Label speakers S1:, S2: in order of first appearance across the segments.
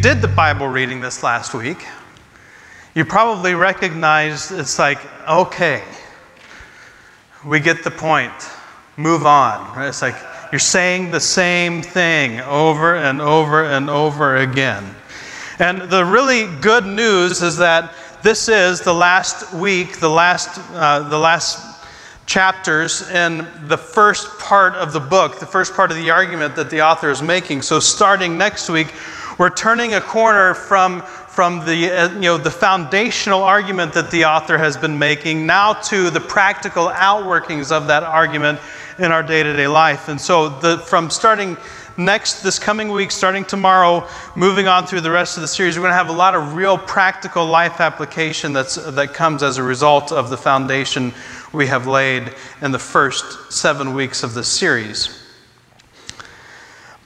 S1: did the Bible reading this last week, you probably recognized it's like, okay, we get the point, move on. It's like you're saying the same thing over and over and over again. And the really good news is that this is the last week, the last, uh, the last chapters in the first part of the book, the first part of the argument that the author is making. So, starting next week, we're turning a corner from, from the, uh, you know, the foundational argument that the author has been making now to the practical outworkings of that argument in our day to day life. And so, the, from starting next, this coming week, starting tomorrow, moving on through the rest of the series, we're going to have a lot of real practical life application that's, that comes as a result of the foundation we have laid in the first seven weeks of this series.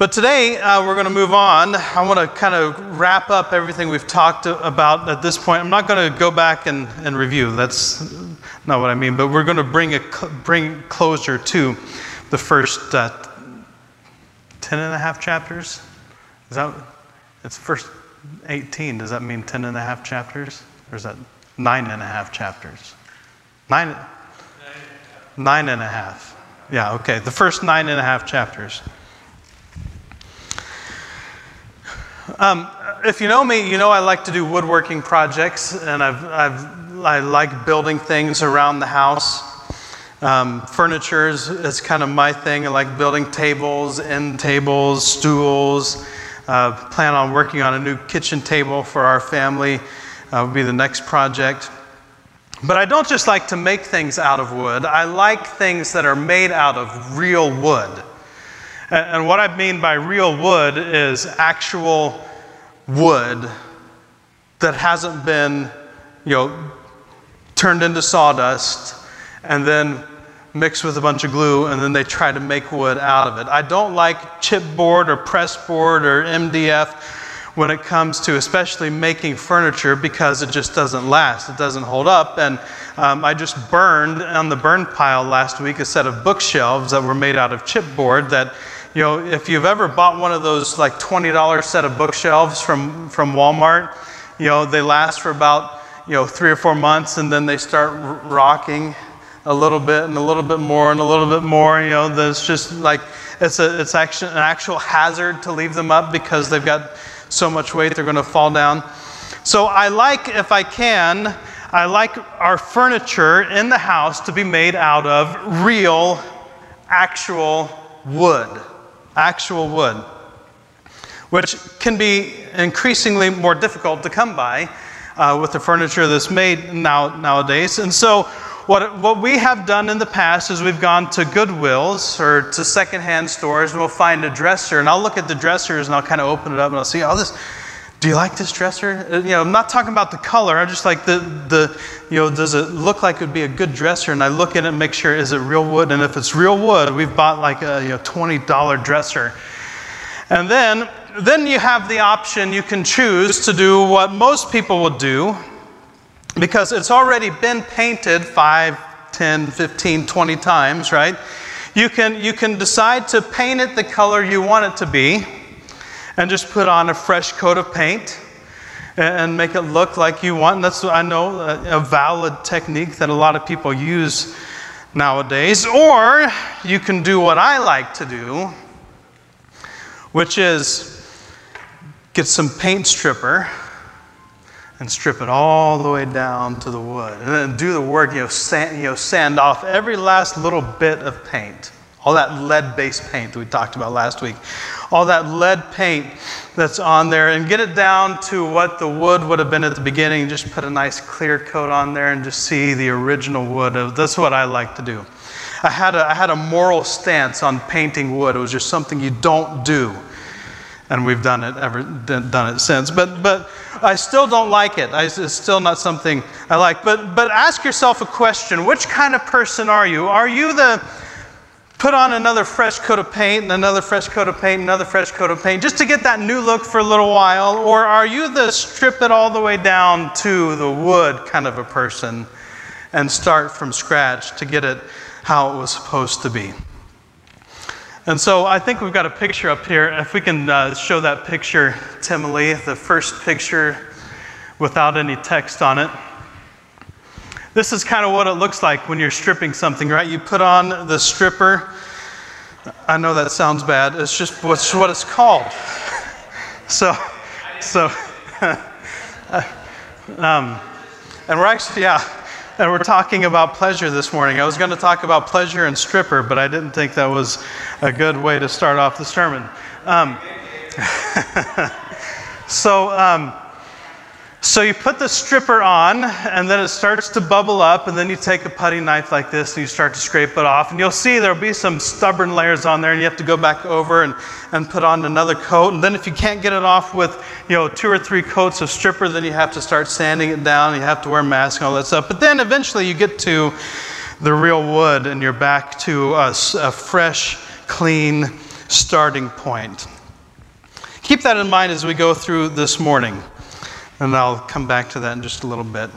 S1: But today, uh, we're going to move on. I want to kind of wrap up everything we've talked about at this point. I'm not going to go back and, and review. That's not what I mean. But we're going to bring, a, bring closure to the first uh, 10 and a half chapters. Is that, it's first 18. Does that mean 10 and a half chapters? Or is that nine and a half chapters? Nine, nine and a half. Yeah, okay. The first nine and a half chapters. Um, if you know me, you know I like to do woodworking projects, and I've, I've, i like building things around the house. Um, furniture is, is, kind of my thing. I like building tables, end tables, stools. Uh, plan on working on a new kitchen table for our family. Uh, will be the next project. But I don't just like to make things out of wood. I like things that are made out of real wood. And what I mean by real wood is actual wood that hasn't been, you know, turned into sawdust and then mixed with a bunch of glue and then they try to make wood out of it. I don't like chipboard or pressboard or MDF when it comes to especially making furniture because it just doesn't last. It doesn't hold up. And um, I just burned on the burn pile last week a set of bookshelves that were made out of chipboard that you know, if you've ever bought one of those like $20 set of bookshelves from, from Walmart, you know, they last for about, you know, three or four months and then they start rocking a little bit and a little bit more and a little bit more. You know, there's just like, it's, a, it's actually an actual hazard to leave them up because they've got so much weight they're going to fall down. So I like, if I can, I like our furniture in the house to be made out of real, actual wood actual wood, which can be increasingly more difficult to come by uh, with the furniture that's made now, nowadays. And so, what, what we have done in the past is we've gone to Goodwills or to secondhand stores and we'll find a dresser. And I'll look at the dressers and I'll kind of open it up and I'll see, oh, this, do you like this dresser? Uh, you know, I'm not talking about the color. I'm just like the, the, you know, does it look like it would be a good dresser? And I look at it and make sure, is it real wood? And if it's real wood, we've bought like a you know, $20 dresser. And then, then you have the option, you can choose to do what most people would do because it's already been painted 5, 10, 15, 20 times, right? You can, you can decide to paint it the color you want it to be and just put on a fresh coat of paint and make it look like you want. And that's, I know, uh, a valid technique that a lot of people use nowadays. Or you can do what I like to do, which is get some paint stripper and strip it all the way down to the wood. And then do the work, you know, sand, you know, sand off every last little bit of paint. All that lead based paint that we talked about last week all that lead paint that's on there and get it down to what the wood would have been at the beginning. Just put a nice clear coat on there and just see the original wood. Uh, that's what I like to do. I had a, I had a moral stance on painting wood. It was just something you don't do. And we've done it ever done it since. But but I still don't like it. I, it's still not something I like. But but ask yourself a question: Which kind of person are you? Are you the put on another fresh coat of paint and another fresh coat of paint, another fresh coat of paint, just to get that new look for a little while? Or are you the strip it all the way down to the wood kind of a person and start from scratch to get it how it was supposed to be? And so I think we've got a picture up here. If we can uh, show that picture, Timely, the first picture without any text on it. This is kind of what it looks like when you're stripping something, right? You put on the stripper. I know that sounds bad. It's just what's what it's called. So, so, um, and we're actually, yeah, and we're talking about pleasure this morning. I was going to talk about pleasure and stripper, but I didn't think that was a good way to start off the sermon. Um, so, um, so you put the stripper on, and then it starts to bubble up, and then you take a putty knife like this and you start to scrape it off. And you'll see there'll be some stubborn layers on there, and you have to go back over and, and put on another coat. And then if you can't get it off with you know two or three coats of stripper, then you have to start sanding it down. And you have to wear a mask and all that stuff. But then eventually you get to the real wood, and you're back to a, a fresh, clean starting point. Keep that in mind as we go through this morning and I'll come back to that in just a little bit.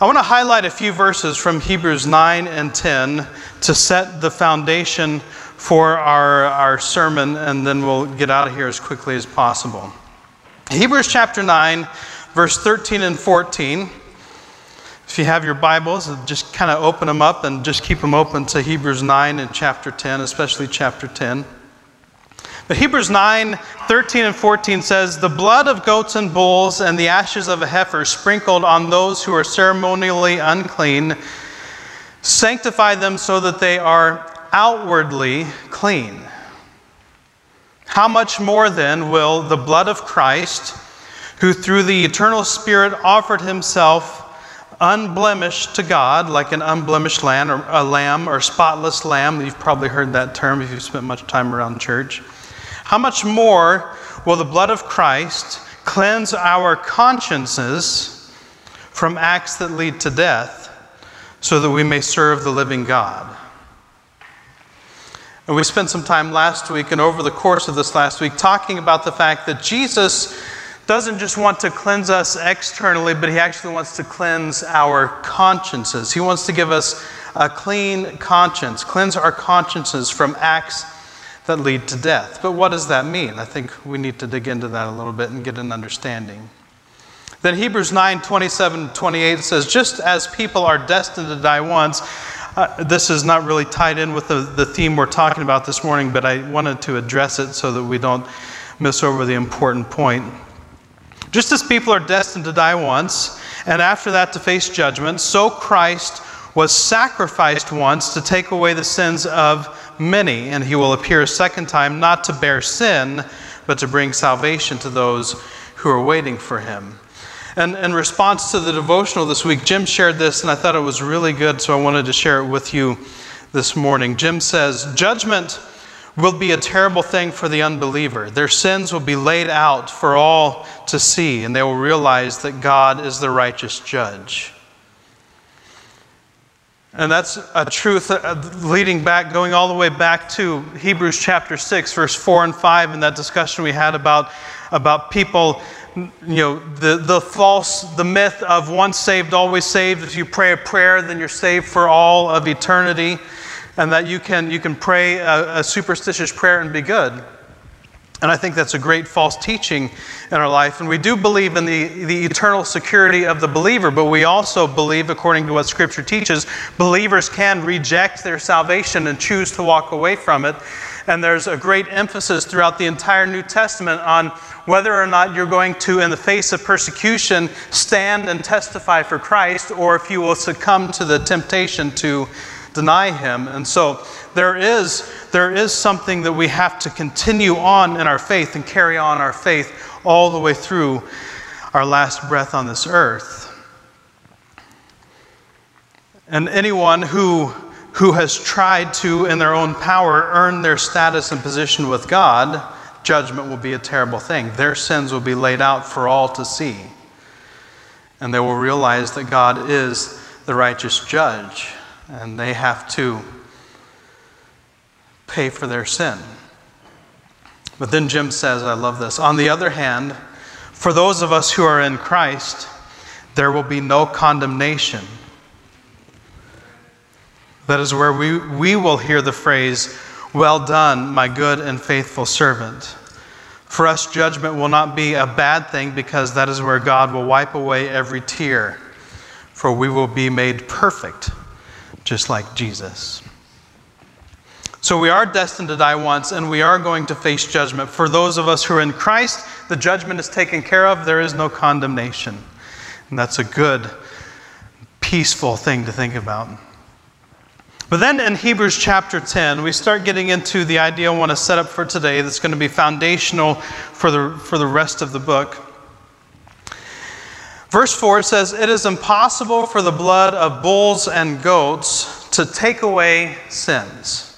S1: I want to highlight a few verses from Hebrews 9 and 10 to set the foundation for our, our sermon, and then we'll get out of here as quickly as possible. Hebrews chapter 9, verse 13 and 14. If you have your Bibles, just kind of open them up and just keep them open to Hebrews 9 and chapter 10, especially chapter 10. But Hebrews 9, 13 and 14 says, The blood of goats and bulls and the ashes of a heifer sprinkled on those who are ceremonially unclean sanctify them so that they are outwardly clean. How much more then will the blood of Christ, who through the eternal Spirit offered himself unblemished to God, like an unblemished lamb or a lamb or spotless lamb, you've probably heard that term if you've spent much time around church how much more will the blood of Christ cleanse our consciences from acts that lead to death so that we may serve the living God? And we spent some time last week and over the course of this last week talking about the fact that Jesus doesn't just want to cleanse us externally, but he actually wants to cleanse our consciences. He wants to give us a clean conscience, cleanse our consciences from acts that lead to death. But what does that mean? I think we need to dig into that a little bit and get an understanding. Then Hebrews 9 27 28 says, Just as people are destined to die once, uh, this is not really tied in with the, the theme we're talking about this morning, but I wanted to address it so that we don't miss over the important point. Just as people are destined to die once, and after that to face judgment, so Christ was sacrificed once to take away the sins of many, and he will appear a second time, not to bear sin, but to bring salvation to those who are waiting for him. And in response to the devotional this week, Jim shared this, and I thought it was really good, so I wanted to share it with you this morning. Jim says, Judgment will be a terrible thing for the unbeliever. Their sins will be laid out for all to see, and they will realize that God is the righteous judge. And that's a truth uh, leading back, going all the way back to Hebrews chapter 6, verse 4 and 5, in that discussion we had about, about people, you know, the, the false, the myth of once saved, always saved. If you pray a prayer, then you're saved for all of eternity. And that you can, you can pray a, a superstitious prayer and be good. And I think that's a great false teaching in our life. And we do believe in the, the eternal security of the believer, but we also believe, according to what Scripture teaches, believers can reject their salvation and choose to walk away from it. And there's a great emphasis throughout the entire New Testament on whether or not you're going to, in the face of persecution, stand and testify for Christ, or if you will succumb to the temptation to deny Him. And so there is, there is something that we have to continue on in our faith and carry on our faith all the way through our last breath on this earth. And anyone who, who has tried to, in their own power, earn their status and position with God, judgment will be a terrible thing. Their sins will be laid out for all to see. And they will realize that God is the righteous judge, and they have to pay for their sin. But then Jim says, I love this. On the other hand, for those of us who are in Christ, there will be no condemnation. That is where we, we will hear the phrase, Well done, my good and faithful servant. For us, judgment will not be a bad thing because that is where God will wipe away every tear, for we will be made perfect, just like Jesus. So we are destined to die once, and we are going to face judgment. For those of us who are in Christ, the judgment is taken care of. There is no condemnation. And that's a good, peaceful thing to think about. But then in Hebrews chapter 10, we start getting into the idea I want to set up for today that's going to be foundational for the, for the rest of the book. Verse 4 says, It is impossible for the blood of bulls and goats to take away sins.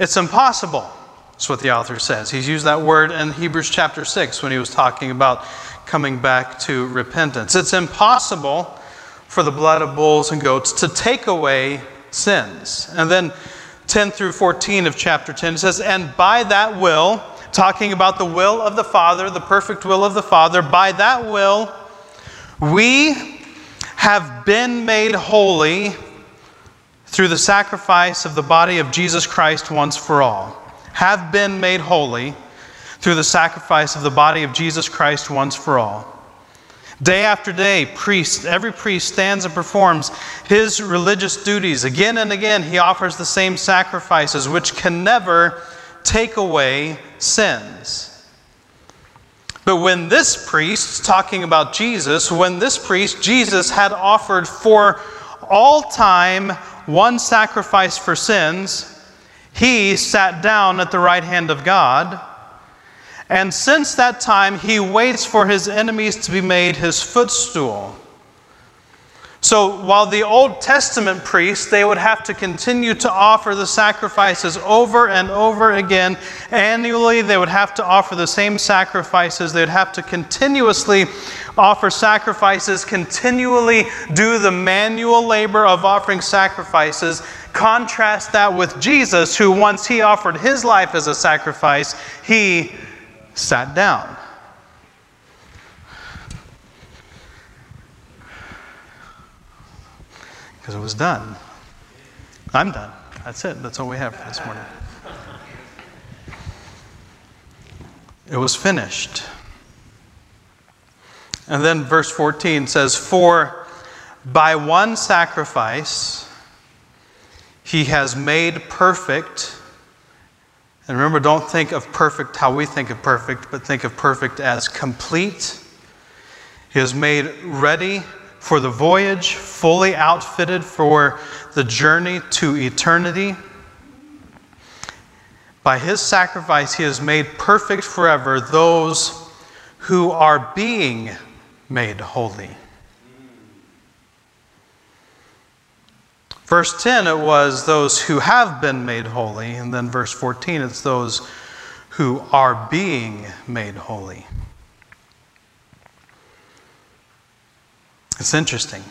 S1: It's impossible, that's what the author says. He's used that word in Hebrews chapter 6 when he was talking about coming back to repentance. It's impossible for the blood of bulls and goats to take away sins. And then 10 through 14 of chapter 10 it says, And by that will, talking about the will of the Father, the perfect will of the Father, by that will, we have been made holy through the sacrifice of the body of Jesus Christ once for all. Have been made holy through the sacrifice of the body of Jesus Christ once for all. Day after day, priest, every priest stands and performs his religious duties. Again and again, he offers the same sacrifices, which can never take away sins. But when this priest, talking about Jesus, when this priest, Jesus, had offered for all time one sacrifice for sins, he sat down at the right hand of God and since that time, he waits for his enemies to be made his footstool. So while the Old Testament priests, they would have to continue to offer the sacrifices over and over again. Annually, they would have to offer the same sacrifices. They would have to continuously offer sacrifices, continually do the manual labor of offering sacrifices. Contrast that with Jesus, who once he offered his life as a sacrifice, he sat down. Because it was done. I'm done. That's it. That's all we have for this morning. It was finished. And then verse 14 says, For by one sacrifice he has made perfect and remember, don't think of perfect how we think of perfect, but think of perfect as complete. He has made ready for the voyage, fully outfitted for the journey to eternity. By his sacrifice, he has made perfect forever those who are being made holy. Verse 10, it was those who have been made holy. And then verse 14, it's those who are being made holy. It's interesting.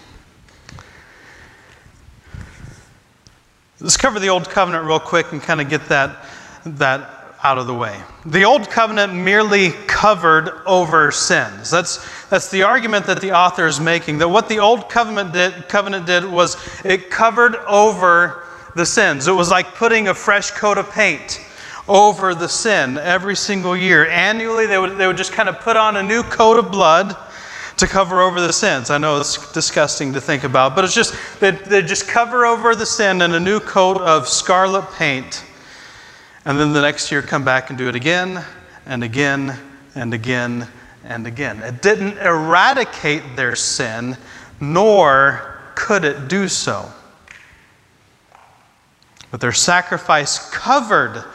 S1: Let's cover the Old Covenant real quick and kind of get that, that out of the way. The Old Covenant merely covered over sins. That's, that's the argument that the author is making. That what the Old Covenant did, covenant did was it covered over the sins. It was like putting a fresh coat of paint over the sin every single year. Annually, they would, they would just kind of put on a new coat of blood to cover over the sins. I know it's disgusting to think about, but it's just, they, they just cover over the sin in a new coat of scarlet paint and then the next year, come back and do it again and again and again and again. It didn't eradicate their sin, nor could it do so. But their sacrifice covered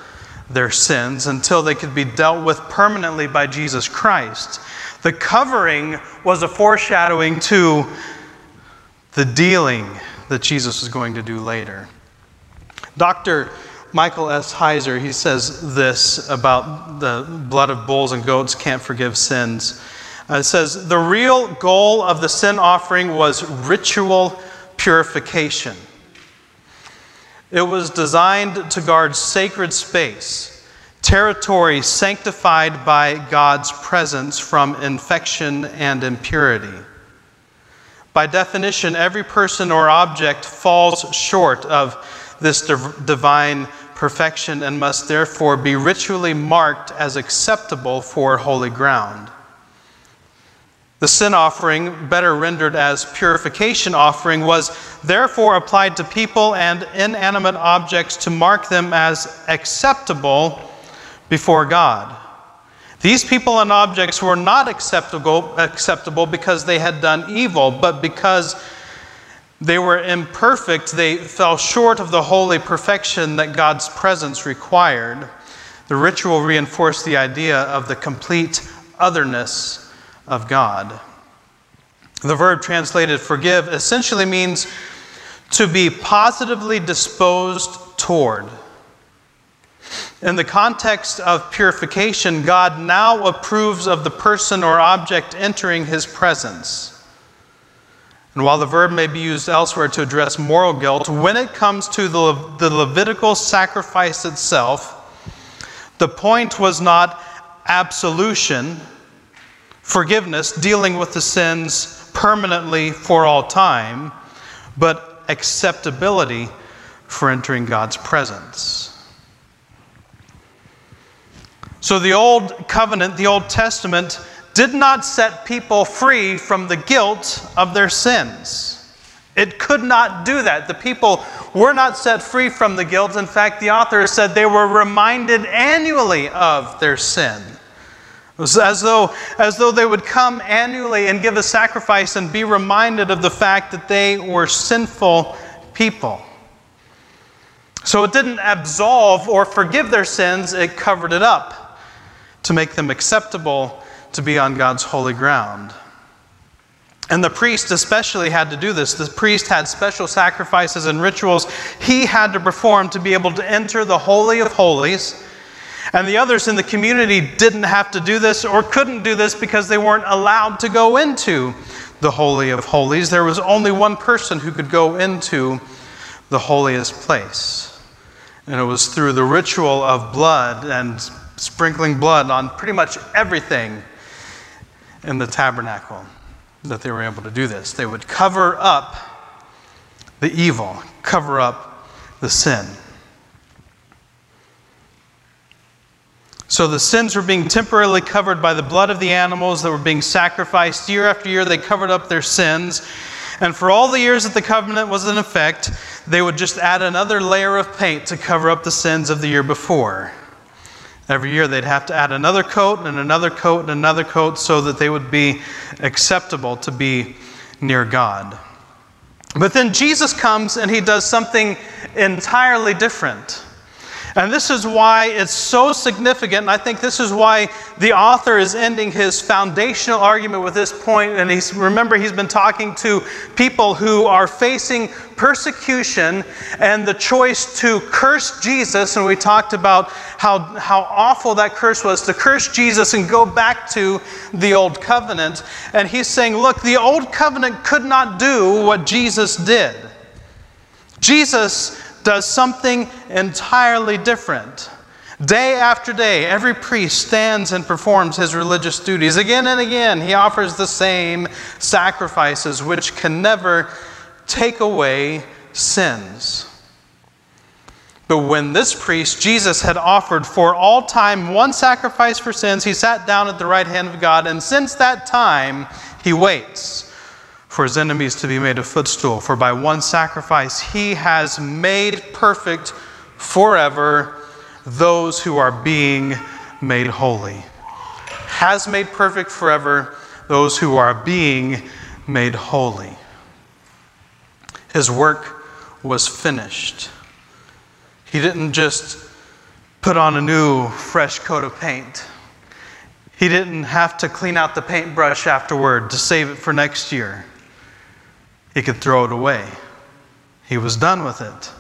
S1: their sins until they could be dealt with permanently by Jesus Christ. The covering was a foreshadowing to the dealing that Jesus was going to do later. Dr. Michael S. Heiser, he says this about the blood of bulls and goats can't forgive sins. Uh, it says, The real goal of the sin offering was ritual purification. It was designed to guard sacred space, territory sanctified by God's presence from infection and impurity. By definition, every person or object falls short of this divine perfection and must therefore be ritually marked as acceptable for holy ground. The sin offering, better rendered as purification offering, was therefore applied to people and inanimate objects to mark them as acceptable before God. These people and objects were not acceptable, acceptable because they had done evil, but because they were imperfect, they fell short of the holy perfection that God's presence required. The ritual reinforced the idea of the complete otherness of God. The verb translated forgive essentially means to be positively disposed toward. In the context of purification, God now approves of the person or object entering his presence. And while the verb may be used elsewhere to address moral guilt, when it comes to the, Le- the Levitical sacrifice itself, the point was not absolution, forgiveness, dealing with the sins permanently for all time, but acceptability for entering God's presence. So the Old Covenant, the Old Testament, did not set people free from the guilt of their sins. It could not do that. The people were not set free from the guilt. In fact, the author said they were reminded annually of their sin. It was as though, as though they would come annually and give a sacrifice and be reminded of the fact that they were sinful people. So it didn't absolve or forgive their sins, it covered it up to make them acceptable to be on God's holy ground. And the priest especially had to do this. The priest had special sacrifices and rituals he had to perform to be able to enter the Holy of Holies. And the others in the community didn't have to do this or couldn't do this because they weren't allowed to go into the Holy of Holies. There was only one person who could go into the holiest place. And it was through the ritual of blood and sprinkling blood on pretty much everything in the tabernacle that they were able to do this. They would cover up the evil, cover up the sin. So the sins were being temporarily covered by the blood of the animals that were being sacrificed. Year after year, they covered up their sins. And for all the years that the covenant was in effect, they would just add another layer of paint to cover up the sins of the year before. Every year they'd have to add another coat and another coat and another coat so that they would be acceptable to be near God. But then Jesus comes and he does something entirely different. And this is why it's so significant. And I think this is why the author is ending his foundational argument with this point. And he's, remember, he's been talking to people who are facing persecution and the choice to curse Jesus. And we talked about how, how awful that curse was to curse Jesus and go back to the old covenant. And he's saying, look, the old covenant could not do what Jesus did. Jesus does something entirely different. Day after day, every priest stands and performs his religious duties. Again and again, he offers the same sacrifices which can never take away sins. But when this priest, Jesus, had offered for all time one sacrifice for sins, he sat down at the right hand of God, and since that time, he waits for his enemies to be made a footstool. For by one sacrifice he has made perfect forever those who are being made holy. Has made perfect forever those who are being made holy. His work was finished. He didn't just put on a new, fresh coat of paint. He didn't have to clean out the paintbrush afterward to save it for next year. He could throw it away. He was done with it.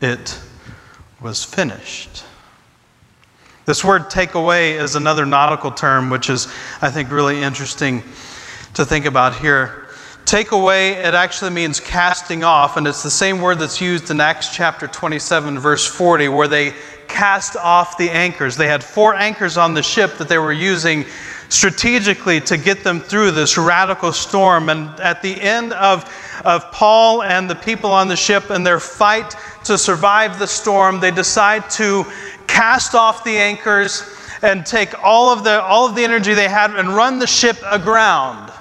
S1: It was finished. This word take away is another nautical term, which is, I think, really interesting to think about here. Take away, it actually means casting off, and it's the same word that's used in Acts chapter 27, verse 40, where they cast off the anchors. They had four anchors on the ship that they were using strategically to get them through this radical storm. And at the end of, of Paul and the people on the ship and their fight to survive the storm, they decide to cast off the anchors and take all of the, all of the energy they had and run the ship aground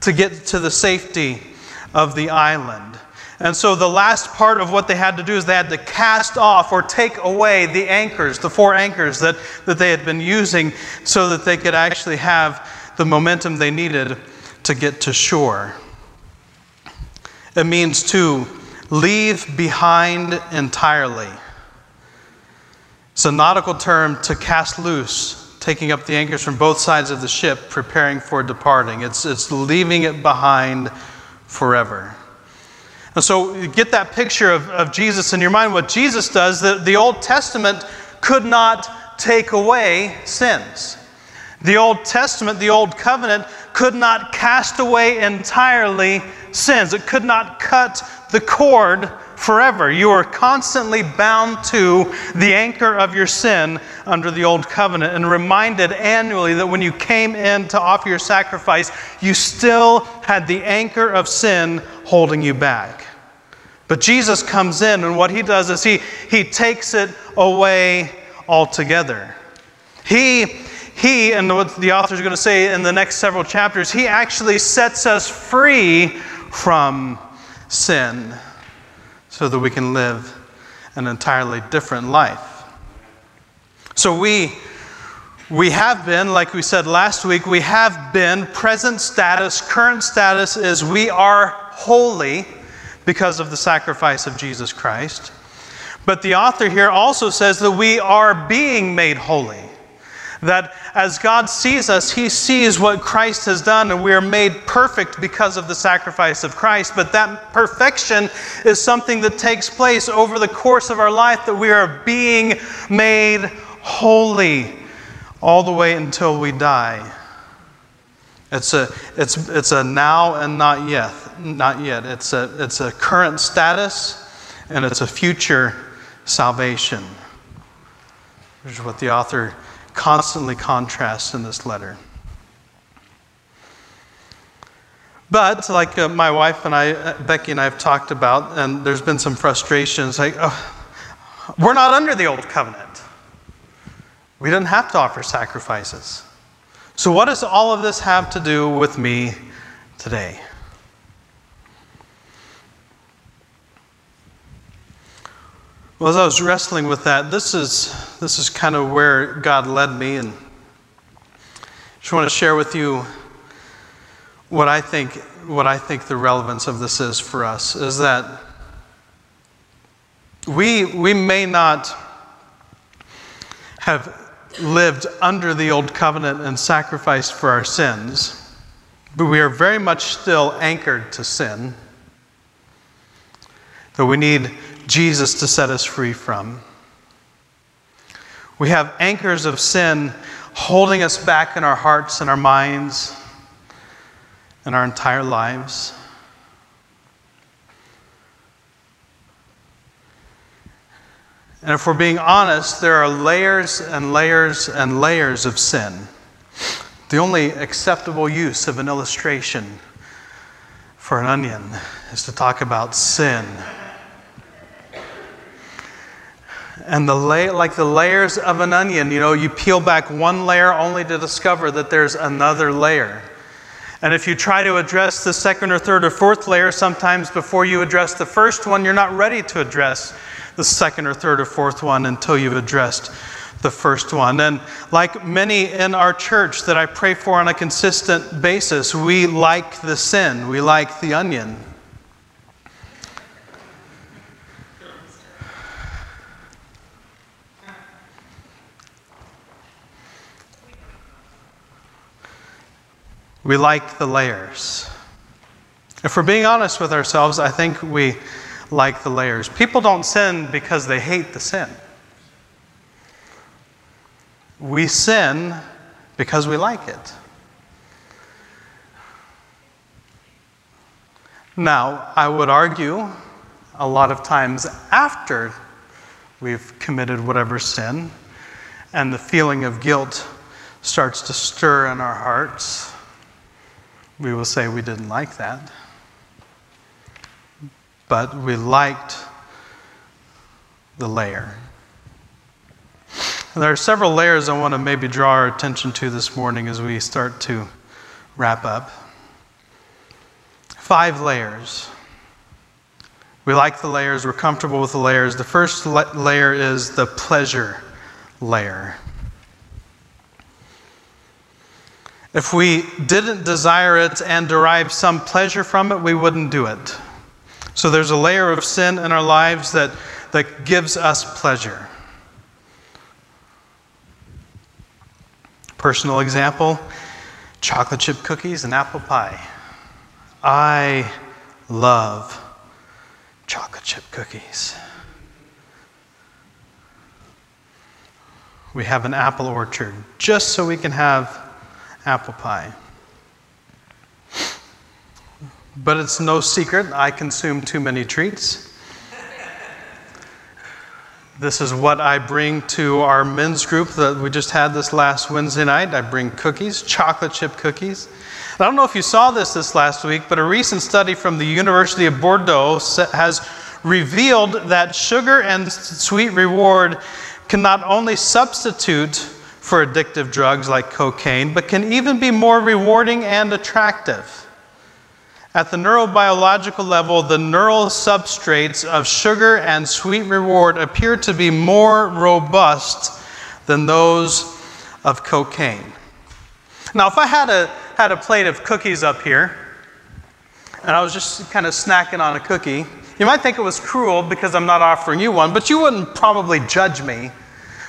S1: to get to the safety of the island. And so the last part of what they had to do is they had to cast off or take away the anchors, the four anchors that, that they had been using, so that they could actually have the momentum they needed to get to shore. It means to leave behind entirely. It's a nautical term to cast loose, taking up the anchors from both sides of the ship, preparing for departing. It's, it's leaving it behind forever. And so get that picture of, of Jesus in your mind. What Jesus does, the, the Old Testament could not take away sins. The Old Testament, the Old Covenant, could not cast away entirely sins. It could not cut the cord forever. You are constantly bound to the anchor of your sin under the Old Covenant and reminded annually that when you came in to offer your sacrifice, you still had the anchor of sin holding you back. But Jesus comes in, and what he does is he, he takes it away altogether. He, he, and what the author is going to say in the next several chapters, he actually sets us free from sin so that we can live an entirely different life. So we we have been, like we said last week, we have been present status, current status is we are holy because of the sacrifice of Jesus Christ. But the author here also says that we are being made holy. That as God sees us, He sees what Christ has done, and we are made perfect because of the sacrifice of Christ. But that perfection is something that takes place over the course of our life, that we are being made holy all the way until we die. It's a, it's, it's a now and not yet. Not yet. It's a, it's a current status and it's a future salvation, which is what the author constantly contrasts in this letter. But, like uh, my wife and I, uh, Becky and I have talked about, and there's been some frustrations, like, oh, we're not under the old covenant. We didn't have to offer sacrifices. So, what does all of this have to do with me today? Well, as I was wrestling with that, this is, this is kind of where God led me. And I just want to share with you what I think, what I think the relevance of this is for us is that we, we may not have lived under the old covenant and sacrificed for our sins, but we are very much still anchored to sin. That we need Jesus to set us free from. We have anchors of sin holding us back in our hearts and our minds and our entire lives. And if we're being honest, there are layers and layers and layers of sin. The only acceptable use of an illustration for an onion is to talk about sin and the lay, like the layers of an onion, you know, you peel back one layer only to discover that there's another layer. And if you try to address the second or third or fourth layer, sometimes before you address the first one, you're not ready to address the second or third or fourth one until you've addressed the first one. And like many in our church that I pray for on a consistent basis, we like the sin, we like the onion. We like the layers. If we're being honest with ourselves, I think we like the layers. People don't sin because they hate the sin. We sin because we like it. Now, I would argue a lot of times after we've committed whatever sin, and the feeling of guilt starts to stir in our hearts, we will say we didn't like that. But we liked the layer. And there are several layers I want to maybe draw our attention to this morning as we start to wrap up. Five layers. We like the layers, we're comfortable with the layers. The first la- layer is the pleasure layer. If we didn't desire it and derive some pleasure from it, we wouldn't do it. So there's a layer of sin in our lives that, that gives us pleasure. Personal example chocolate chip cookies and apple pie. I love chocolate chip cookies. We have an apple orchard just so we can have apple pie. But it's no secret I consume too many treats. This is what I bring to our men's group that we just had this last Wednesday night. I bring cookies, chocolate chip cookies. I don't know if you saw this this last week, but a recent study from the University of Bordeaux has revealed that sugar and sweet reward can not only substitute for addictive drugs like cocaine, but can even be more rewarding and attractive. At the neurobiological level, the neural substrates of sugar and sweet reward appear to be more robust than those of cocaine. Now, if I had a, had a plate of cookies up here, and I was just kind of snacking on a cookie, you might think it was cruel because I'm not offering you one, but you wouldn't probably judge me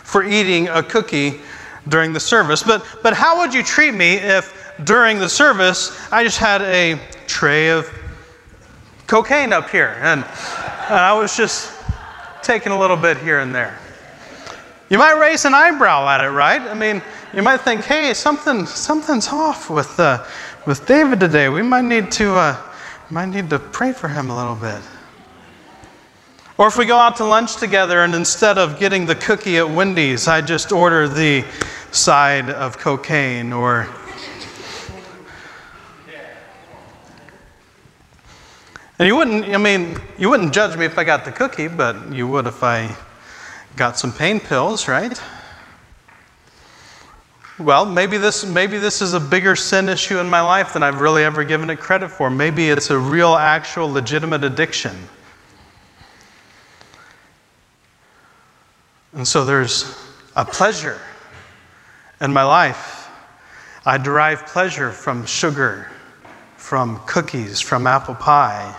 S1: for eating a cookie during the service. But, but how would you treat me if during the service I just had a tray of cocaine up here, and, and I was just taking a little bit here and there. You might raise an eyebrow at it, right? I mean, you might think, hey, something, something's off with, uh, with David today. We might need, to, uh, might need to pray for him a little bit. Or if we go out to lunch together and instead of getting the cookie at Wendy's, I just order the side of cocaine or And you wouldn't, I mean, you wouldn't judge me if I got the cookie, but you would if I got some pain pills, right? Well, maybe this, maybe this is a bigger sin issue in my life than I've really ever given it credit for. Maybe it's a real, actual, legitimate addiction. And so there's a pleasure in my life. I derive pleasure from sugar, from cookies, from apple pie.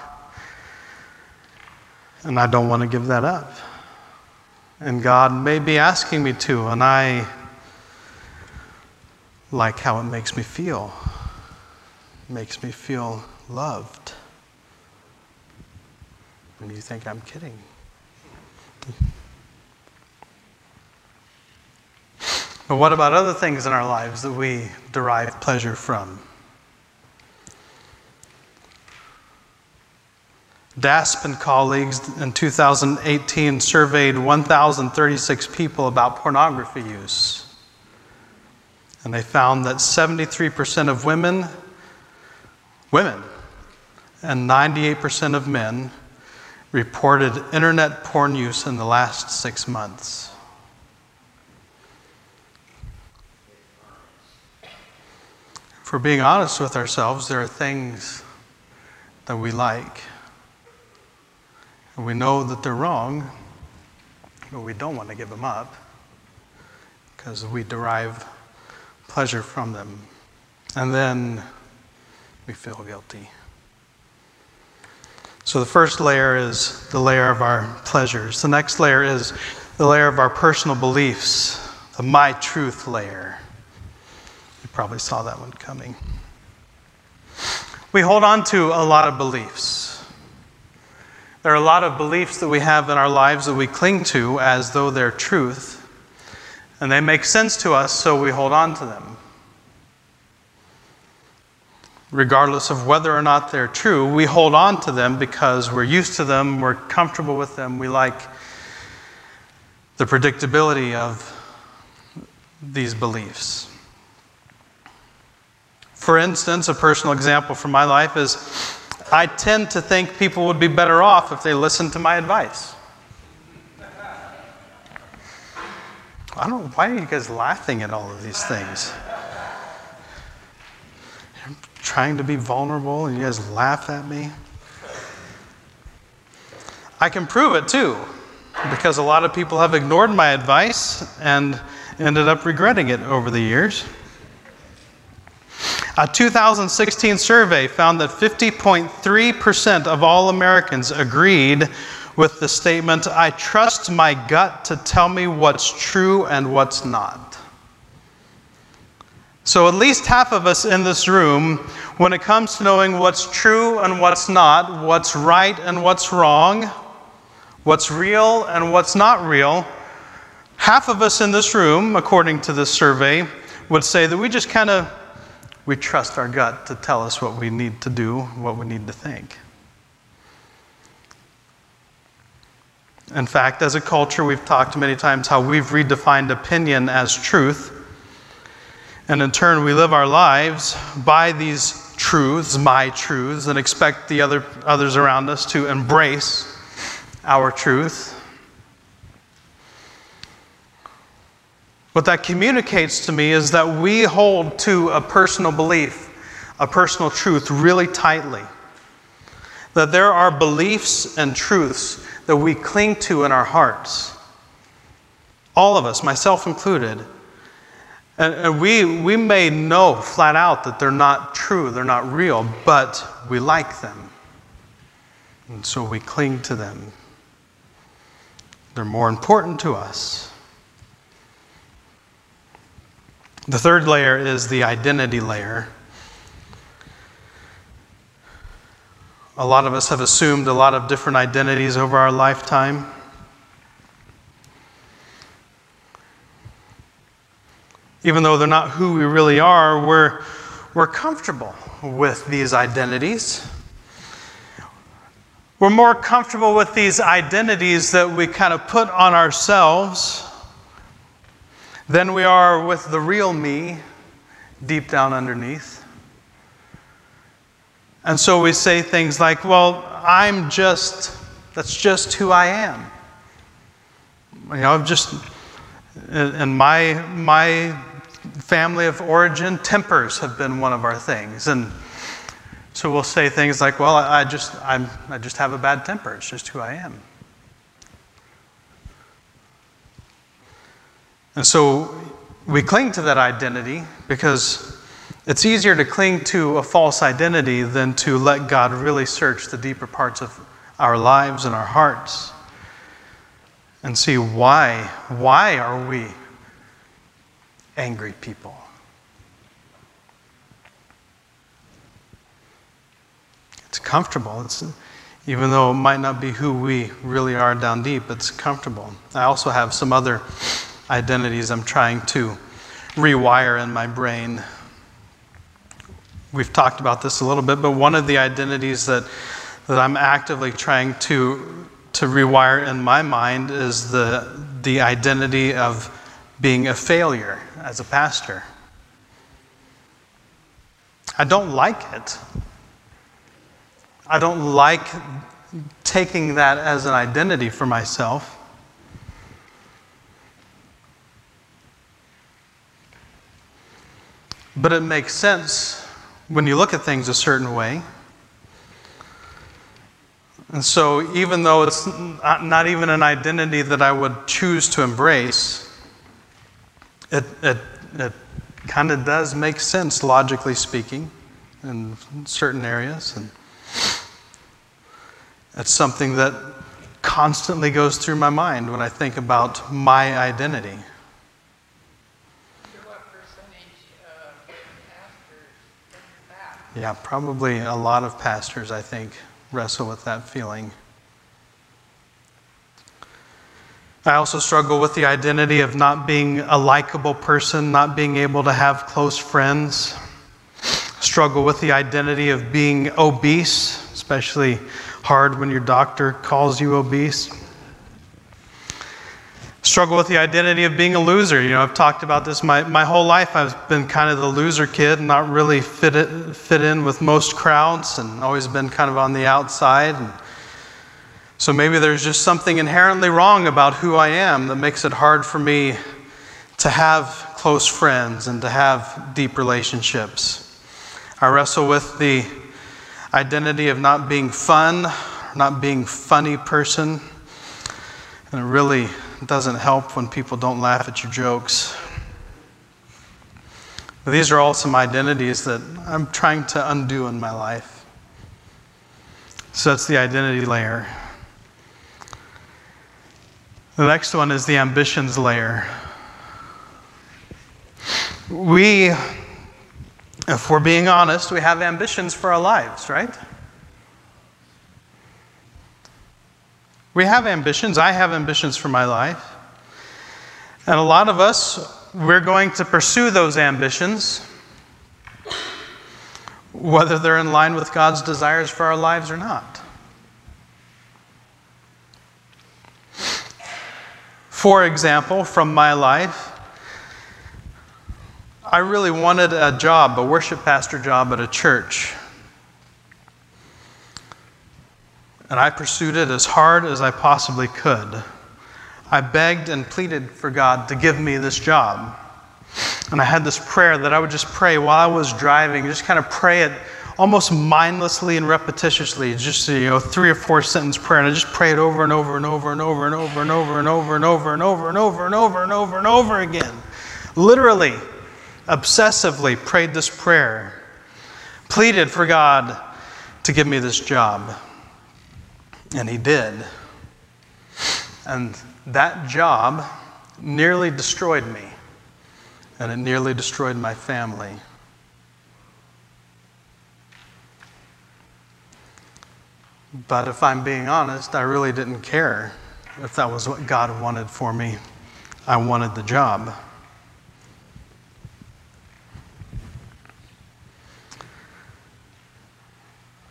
S1: And I don't want to give that up. And God may be asking me to, and I like how it makes me feel. It makes me feel loved. And you think I'm kidding. But what about other things in our lives that we derive pleasure from? DASP and colleagues in 2018 surveyed 1,036 people about pornography use. And they found that 73% of women, women, and 98% of men reported internet porn use in the last six months. If we're being honest with ourselves, there are things that we like. And we know that they're wrong, but we don't want to give them up because we derive pleasure from them. And then we feel guilty. So the first layer is the layer of our pleasures. The next layer is the layer of our personal beliefs, the my truth layer. Probably saw that one coming. We hold on to a lot of beliefs. There are a lot of beliefs that we have in our lives that we cling to as though they're truth, and they make sense to us, so we hold on to them. Regardless of whether or not they're true, we hold on to them because we're used to them, we're comfortable with them, we like the predictability of these beliefs. For instance, a personal example from my life is I tend to think people would be better off if they listened to my advice. I don't know, why are you guys laughing at all of these things? I'm trying to be vulnerable and you guys laugh at me. I can prove it too, because a lot of people have ignored my advice and ended up regretting it over the years. A 2016 survey found that 50.3% of all Americans agreed with the statement, I trust my gut to tell me what's true and what's not. So, at least half of us in this room, when it comes to knowing what's true and what's not, what's right and what's wrong, what's real and what's not real, half of us in this room, according to this survey, would say that we just kind of we trust our gut to tell us what we need to do, what we need to think. In fact, as a culture, we've talked many times how we've redefined opinion as truth. And in turn, we live our lives by these truths, my truths, and expect the other, others around us to embrace our truth. What that communicates to me is that we hold to a personal belief, a personal truth really tightly. That there are beliefs and truths that we cling to in our hearts. All of us, myself included. And, and we, we may know flat out that they're not true, they're not real, but we like them. And so we cling to them. They're more important to us. The third layer is the identity layer. A lot of us have assumed a lot of different identities over our lifetime. Even though they're not who we really are, we're, we're comfortable with these identities. We're more comfortable with these identities that we kind of put on ourselves than we are with the real me deep down underneath. And so we say things like, well, I'm just, that's just who I am. You know, I'm just, and my, my family of origin, tempers have been one of our things. And so we'll say things like, well, I just, I'm, I just have a bad temper. It's just who I am. And so we cling to that identity because it's easier to cling to a false identity than to let God really search the deeper parts of our lives and our hearts and see why why are we angry people? It's comfortable. It's even though it might not be who we really are down deep, it's comfortable. I also have some other identities I'm trying to rewire in my brain. We've talked about this a little bit, but one of the identities that, that I'm actively trying to, to rewire in my mind is the, the identity of being a failure as a pastor. I don't like it. I don't like taking that as an identity for myself. But it makes sense when you look at things a certain way. And so, even though it's not even an identity that I would choose to embrace, it, it, it kind of does make sense, logically speaking, in certain areas. And it's something that constantly goes through my mind when I think about my identity. Yeah, probably a lot of pastors, I think, wrestle with that feeling. I also struggle with the identity of not being a likable person, not being able to have close friends. Struggle with the identity of being obese, especially hard when your doctor calls you obese struggle with the identity of being a loser. You know, I've talked about this my, my whole life. I've been kind of the loser kid, not really fit, it, fit in with most crowds, and always been kind of on the outside. And so maybe there's just something inherently wrong about who I am that makes it hard for me to have close friends and to have deep relationships. I wrestle with the identity of not being fun, not being funny person, and it really doesn't help when people don't laugh at your jokes. These are all some identities that I'm trying to undo in my life. So that's the identity layer. The next one is the ambitions layer. We, if we're being honest, we have ambitions for our lives, right? We have ambitions. I have ambitions for my life. And a lot of us, we're going to pursue those ambitions, whether they're in line with God's desires for our lives or not. For example, from my life, I really wanted a job, a worship pastor job at a church. And I pursued it as hard as I possibly could. I begged and pleaded for God to give me this job. And I had this prayer that I would just pray while I was driving, just kind of pray it almost mindlessly and repetitiously, just you know, three or four sentence prayer. And I just pray it over and over and over and over and over and over and over and over and over and over and over and over and over again. Literally, obsessively prayed this prayer, pleaded for God to give me this job. And he did. And that job nearly destroyed me, and it nearly destroyed my family. But if I'm being honest, I really didn't care if that was what God wanted for me. I wanted the job.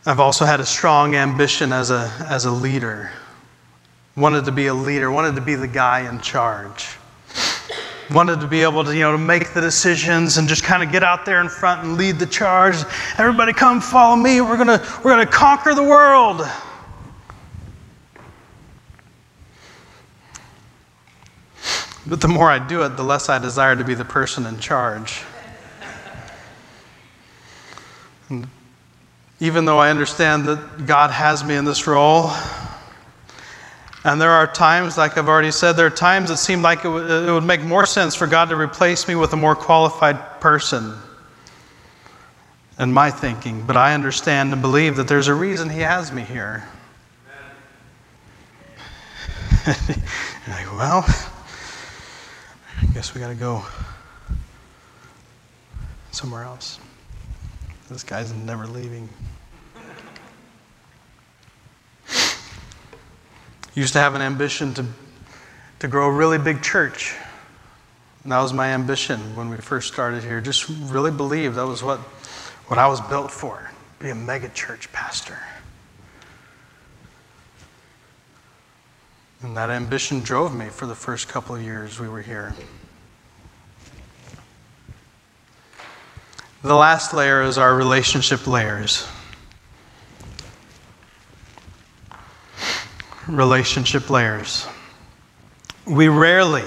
S1: I've also had a strong ambition as a, as a leader. Wanted to be a leader, wanted to be the guy in charge. Wanted to be able to, you know, to make the decisions and just kind of get out there in front and lead the charge. Everybody come follow me. We're gonna, we're gonna conquer the world. But the more I do it, the less I desire to be the person in charge. Even though I understand that God has me in this role. And there are times, like I've already said, there are times it seemed like it, w- it would make more sense for God to replace me with a more qualified person in my thinking. But I understand and believe that there's a reason He has me here. well, I guess we got to go somewhere else. This guy's never leaving. Used to have an ambition to, to grow a really big church. And that was my ambition when we first started here. Just really believe that was what, what I was built for be a mega church pastor. And that ambition drove me for the first couple of years we were here. The last layer is our relationship layers. Relationship layers. We rarely,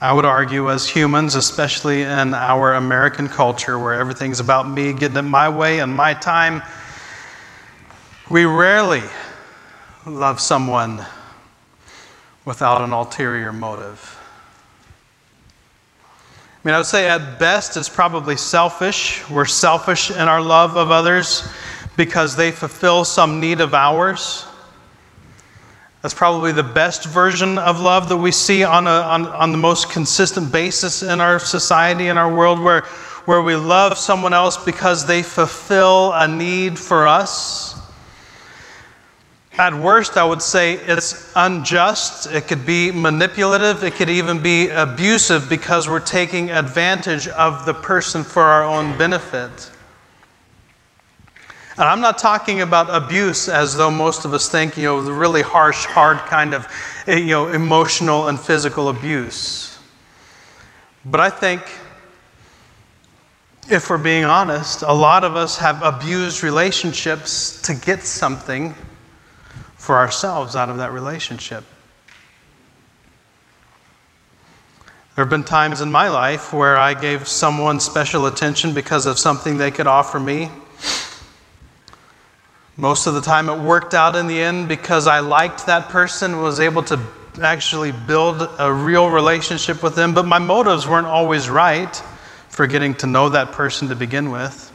S1: I would argue, as humans, especially in our American culture where everything's about me getting it my way and my time, we rarely love someone without an ulterior motive. I mean, I would say at best it's probably selfish. We're selfish in our love of others because they fulfill some need of ours. That's probably the best version of love that we see on, a, on, on the most consistent basis in our society, in our world, where, where we love someone else because they fulfill a need for us. At worst, I would say it's unjust. It could be manipulative. It could even be abusive because we're taking advantage of the person for our own benefit. And I'm not talking about abuse as though most of us think, you know, the really harsh, hard kind of, eh, you know, emotional and physical abuse. But I think, if we're being honest, a lot of us have abused relationships to get something for ourselves out of that relationship. There have been times in my life where I gave someone special attention because of something they could offer me. Most of the time, it worked out in the end because I liked that person, was able to actually build a real relationship with them, but my motives weren't always right for getting to know that person to begin with.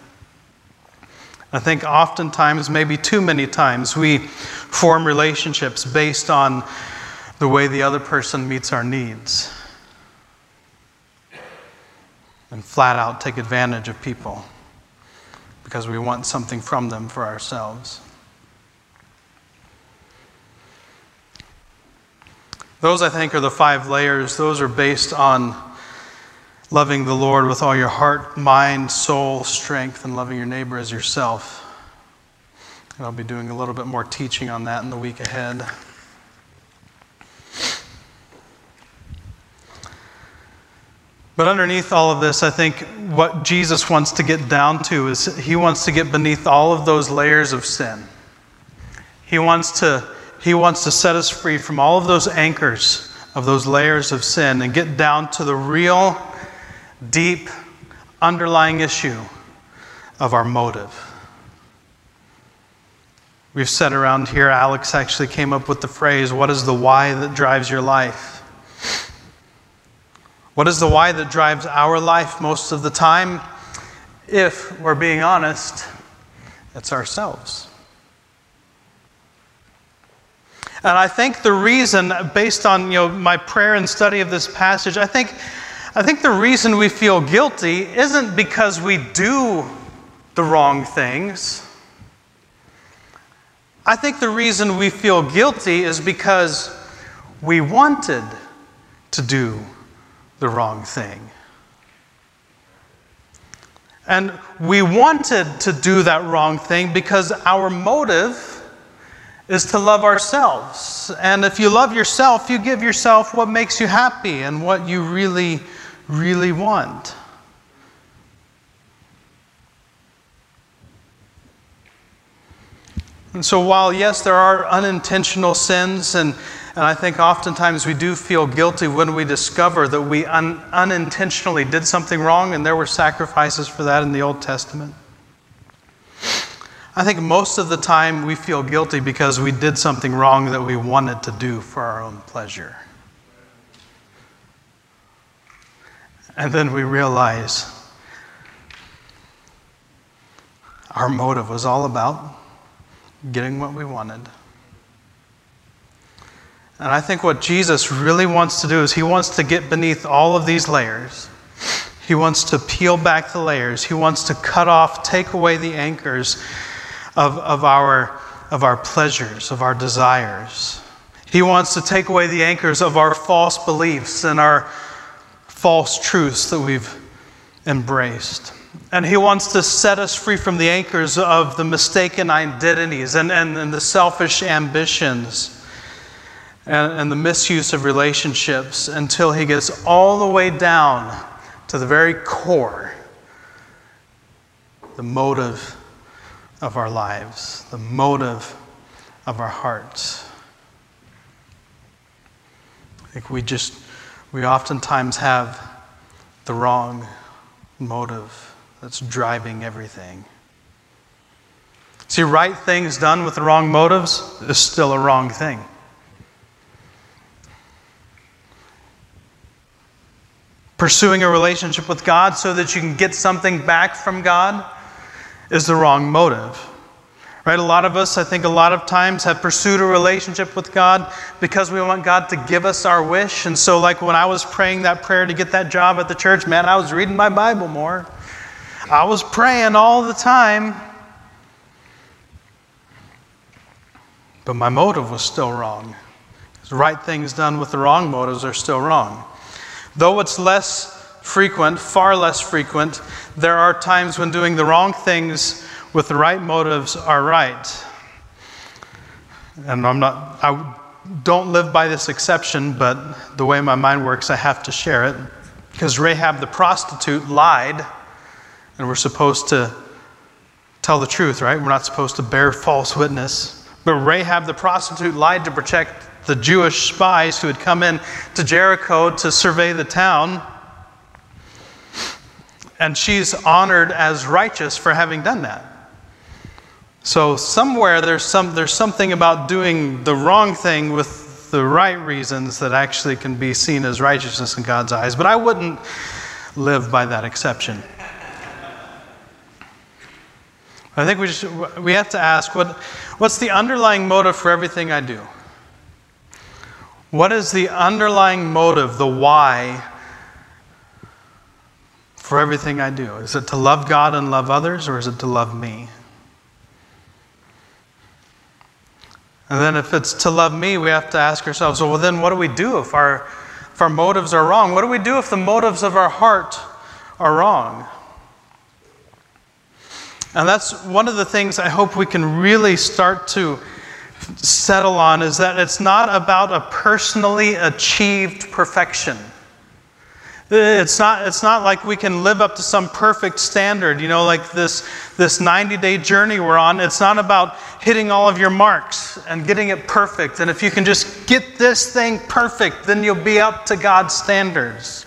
S1: I think oftentimes, maybe too many times, we form relationships based on the way the other person meets our needs and flat out take advantage of people because we want something from them for ourselves. Those, I think, are the five layers. Those are based on loving the Lord with all your heart, mind, soul, strength, and loving your neighbor as yourself. And I'll be doing a little bit more teaching on that in the week ahead. But underneath all of this, I think what Jesus wants to get down to is he wants to get beneath all of those layers of sin. He wants to, he wants to set us free from all of those anchors of those layers of sin and get down to the real, deep, underlying issue of our motive. We've said around here, Alex actually came up with the phrase, What is the why that drives your life? What is the why that drives our life most of the time? If we're being honest, it's ourselves. And I think the reason, based on you know, my prayer and study of this passage, I think, I think the reason we feel guilty isn't because we do the wrong things. I think the reason we feel guilty is because we wanted to do the wrong thing. And we wanted to do that wrong thing because our motive is to love ourselves. And if you love yourself, you give yourself what makes you happy and what you really, really want. And so, while yes, there are unintentional sins and and I think oftentimes we do feel guilty when we discover that we un- unintentionally did something wrong, and there were sacrifices for that in the Old Testament. I think most of the time we feel guilty because we did something wrong that we wanted to do for our own pleasure. And then we realize our motive was all about getting what we wanted. And I think what Jesus really wants to do is he wants to get beneath all of these layers. He wants to peel back the layers. He wants to cut off, take away the anchors of, of, our, of our pleasures, of our desires. He wants to take away the anchors of our false beliefs and our false truths that we've embraced. And He wants to set us free from the anchors of the mistaken identities and, and, and the selfish ambitions and, and the misuse of relationships until he gets all the way down to the very core, the motive of our lives, the motive of our hearts. I think we just, we oftentimes have the wrong motive that's driving everything. See, right things done with the wrong motives is still a wrong thing. Pursuing a relationship with God so that you can get something back from God is the wrong motive. Right? A lot of us, I think, a lot of times have pursued a relationship with God because we want God to give us our wish. And so, like when I was praying that prayer to get that job at the church, man, I was reading my Bible more. I was praying all the time. But my motive was still wrong. The right things done with the wrong motives are still wrong. Though it's less frequent, far less frequent, there are times when doing the wrong things with the right motives are right. And I'm not, I don't live by this exception, but the way my mind works, I have to share it. Because Rahab the prostitute lied, and we're supposed to tell the truth, right? We're not supposed to bear false witness. But Rahab the prostitute lied to protect the Jewish spies who had come in to Jericho to survey the town. And she's honored as righteous for having done that. So somewhere there's some there's something about doing the wrong thing with the right reasons that actually can be seen as righteousness in God's eyes. But I wouldn't live by that exception. I think we we have to ask what what's the underlying motive for everything I do? What is the underlying motive, the why for everything I do? Is it to love God and love others, or is it to love me? And then if it's to love me, we have to ask ourselves, well, then what do we do if our, if our motives are wrong? What do we do if the motives of our heart are wrong? And that's one of the things I hope we can really start to settle on is that it's not about a personally achieved perfection. Eh, it's not, it's not like we can live up to some perfect standard, you know, like this, this 90 day journey we're on. It's not about hitting all of your marks and getting it perfect. And if you can just get this thing perfect, then you'll be up to God's standards.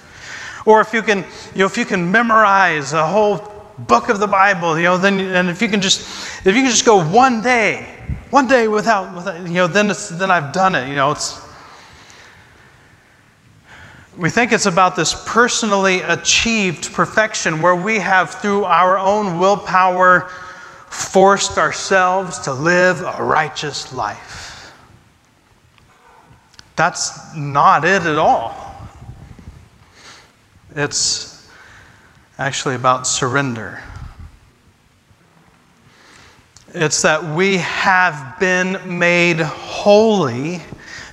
S1: Or if you can, you know, if you can memorize a whole book of the Bible, you know, then, and if you can just, if you can just go one day, one day without, without you know, then, it's, then I've done it, you know, it's, we think it's about this personally achieved perfection where we have, through our own willpower, forced ourselves to live a righteous life. That's not it at all. It's actually about surrender. It's that we have been made holy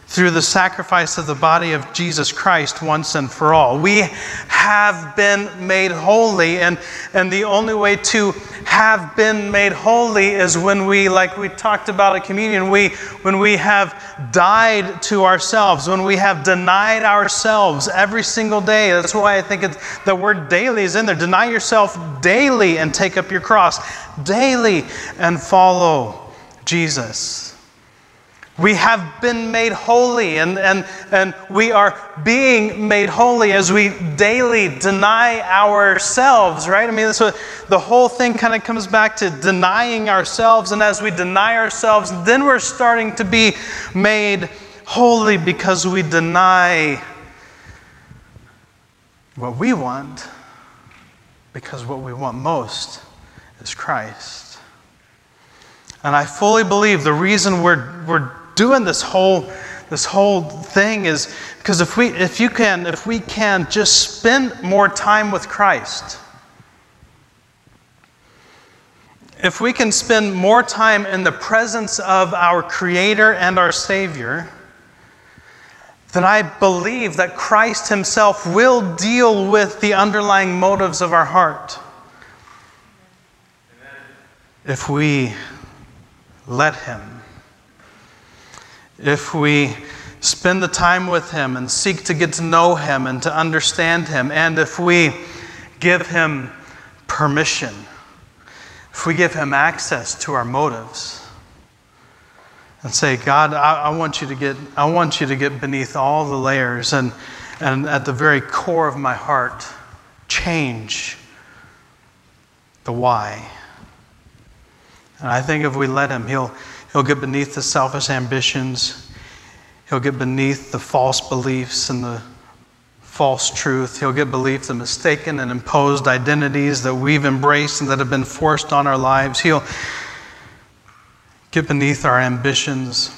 S1: through the sacrifice of the body of Jesus Christ once and for all. We have been made holy, and, and the only way to have been made holy is when we, like we talked about at communion, we, when we have died to ourselves, when we have denied ourselves every single day. That's why I think it's, the word daily is in there. Deny yourself daily and take up your cross daily and follow Jesus. We have been made holy, and, and, and we are being made holy as we daily deny ourselves, right? I mean, what the whole thing kind of comes back to denying ourselves. And as we deny ourselves, then we're starting to be made holy because we deny what we want, because what we want most is Christ. And I fully believe the reason we're, we're doing this whole this whole thing is because if we if you can if we can just spend more time with Christ if we can spend more time in the presence of our creator and our savior then I believe that Christ himself will deal with the underlying motives of our heart. If we let him if we spend the time with Him and seek to get to know Him and to understand Him, and if we give Him permission, if we give Him access to our motives, and say, God, I, I, want you to get, I want you to get beneath all the layers and, and at the very core of my heart, change the why. And I think if we let Him, He'll He'll get beneath the selfish ambitions. He'll get beneath the false beliefs and the false truth. He'll get beneath the mistaken and imposed identities that we've embraced and that have been forced on our lives. He'll get beneath our ambitions.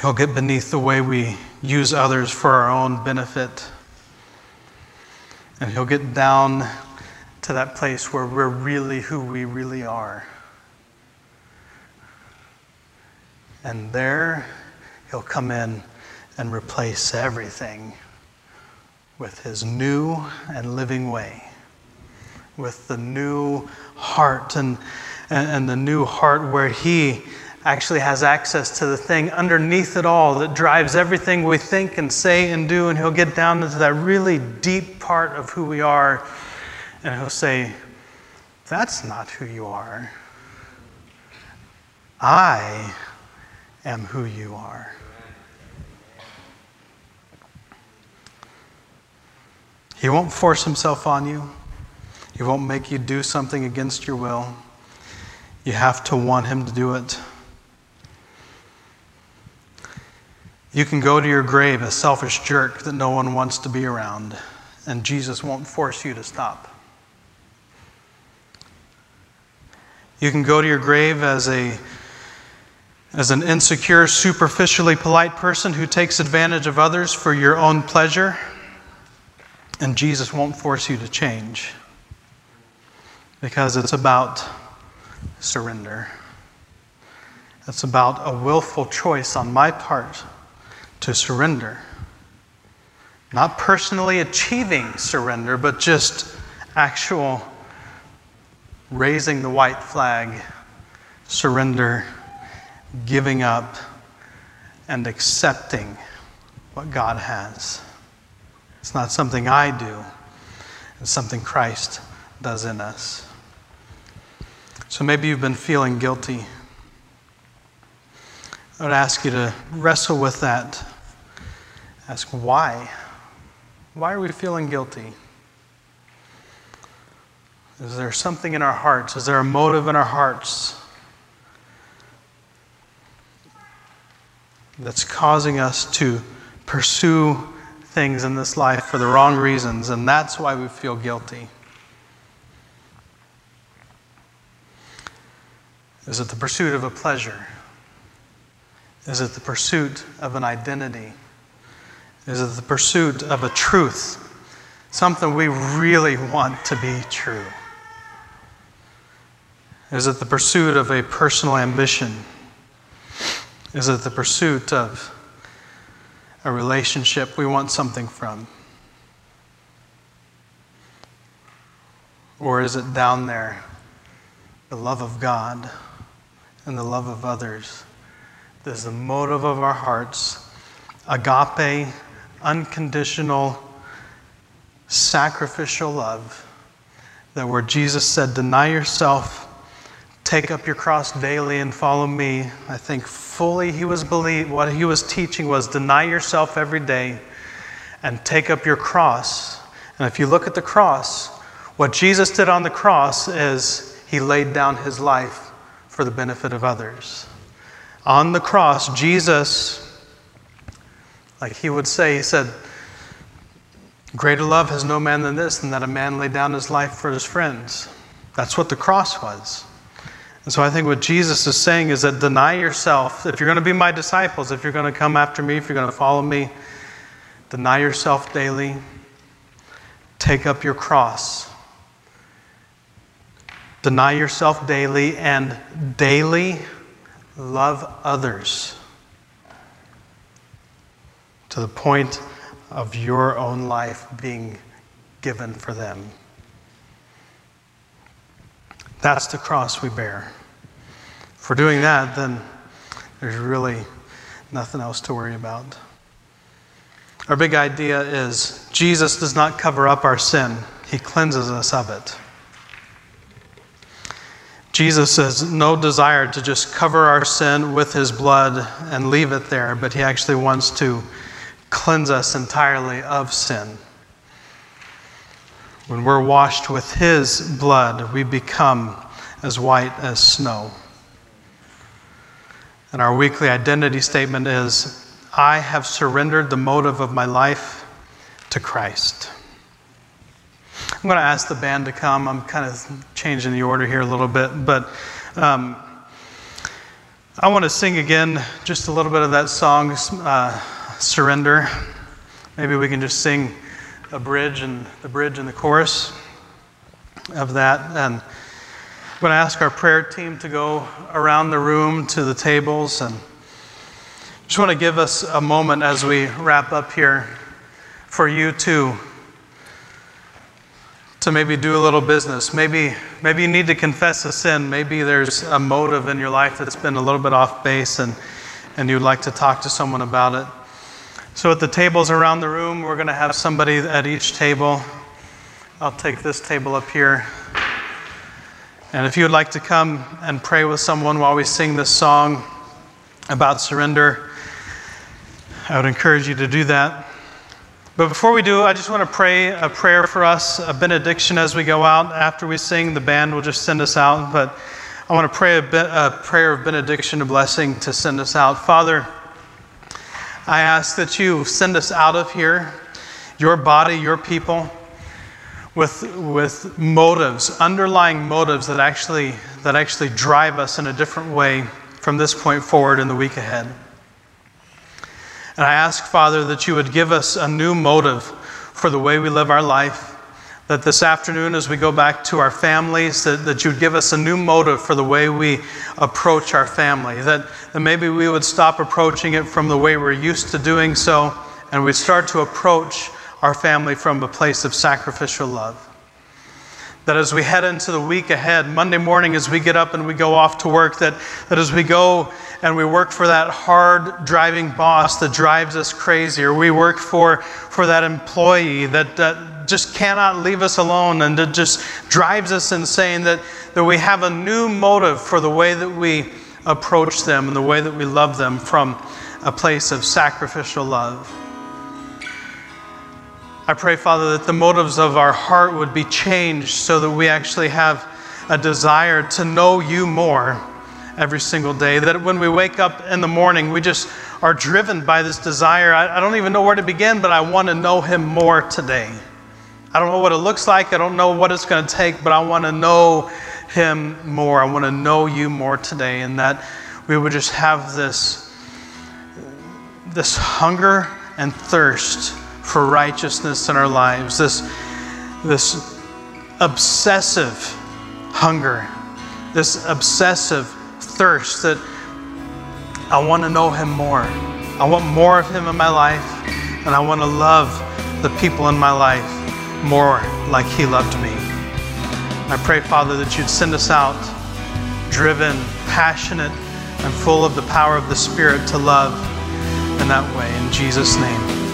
S1: He'll get beneath the way we use others for our own benefit. And He'll get down to that place where we're really who we really are. And there he'll come in and replace everything with his new and living way. with the new heart and, and, and the new heart where He actually has access to the thing underneath it all that drives everything we think and say and do. And He'll get down into that really deep part of who we are and He'll say, That's not who you are. I am who you are. He won't force himself on you. He won't make you do something against your will. You have to want him to do it. You can go to your grave a selfish jerk that no one wants to be around, and Jesus won't force you to stop. You can go to your grave as a as an insecure, superficially polite person who takes advantage of others for your own pleasure, and Jesus won't force you to change because it's about surrender. It's about a willful choice on my part to surrender. Not personally achieving surrender, but just actual raising the white flag, surrender, giving up, and accepting what God has. It's not something I do, it's something Christ does in us. So maybe you've been feeling guilty. I would ask you to wrestle with that. Ask why. Why are we feeling guilty? Is there something in our hearts? Is there a motive in our hearts that's causing us to pursue things in this life for the wrong reasons? And that's why we feel guilty. Is it the pursuit of a pleasure? Is it the pursuit of an identity? Is it the pursuit of a truth? Something we really want to be true? Is it the pursuit of a personal ambition? Is it the pursuit of a relationship we want something from? Or is it down there, the love of God? and the love of others? That is the motive of our hearts. Agape, unconditional, sacrificial love. That where Jesus said, Deny yourself, take up your cross daily, and follow me. I think fully he was believe what he was teaching was deny yourself every day and take up your cross. And if you look at the cross, what Jesus did on the cross is he laid down his life for the benefit of others. On the cross, Jesus, like he would say, he said, Greater love has no man than this, than that a man lay down his life for his friends. That's what the cross was. And so I think what Jesus is saying is that deny yourself. If you're going to be my disciples, if you're going to come after me, if you're going to follow me, deny yourself daily, take up your cross Deny yourself daily and daily love others to the point of your own life being given for them. That's the cross we bear. If we're doing that, then there's really nothing else to worry about. Our big idea is Jesus does not cover up our sin, He cleanses us of it. Jesus has no desire to just cover our sin with his blood and leave it there, but he actually wants to cleanse us entirely of sin. When we're washed with his blood, we become as white as snow. And our weekly identity statement is I have surrendered the motive of my life to Christ. I'm going to ask the band to come. I'm kind of changing the order here a little bit, but um, I want to sing again just a little bit of that song, uh, Surrender. Maybe we can just sing a bridge and the bridge and the chorus of that. And I'm going to ask our prayer team to go around the room to the tables and just want to give us a moment as we wrap up here for you to to maybe do a little business. Maybe, maybe you need to confess a sin. Maybe there's a motive in your life that's been a little bit off base and, and you'd like to talk to someone about it. So, at the tables around the room, we're going to have somebody at each table. I'll take this table up here. And if you would like to come and pray with someone while we sing this song about surrender, I would encourage you to do that. But before we do, I just want to pray a prayer for us, a benediction as we go out. After we sing, the band will just send us out. But I want to pray a, a prayer of benediction, a blessing to send us out. Father, I ask that you send us out of here, your body, your people, with, with motives, underlying motives that actually, that actually drive us in a different way from this point forward in the week ahead. And I ask, Father, that you would give us a new motive for the way we live our life. That this afternoon, as we go back to our families, that, that you'd give us a new motive for the way we approach our family. That, that maybe we would stop approaching it from the way we're used to doing so, and we'd start to approach our family from a place of sacrificial love. That as we head into the week ahead, Monday morning as we get up and we go off to work, that, that as we go and we work for that hard driving boss that drives us crazy, or we work for, for that employee that, that just cannot leave us alone and that just drives us insane, that, that we have a new motive for the way that we approach them and the way that we love them from a place of sacrificial love. I pray, Father, that the motives of our heart would be changed so that we actually have a desire to know you more every single day. That when we wake up in the morning, we just are driven by this desire. I, I don't even know where to begin, but I want to know Him more today. I don't know what it looks like, I don't know what it's going to take, but I want to know Him more. I want to know you more today, and that we would just have this, this hunger and thirst for righteousness in our lives, this, this obsessive hunger, this obsessive thirst that I want to know Him more. I want more of Him in my life, and I want to love the people in my life more like He loved me. I pray, Father, that you'd send us out driven, passionate, and full of the power of the Spirit to love in that way. In Jesus' name.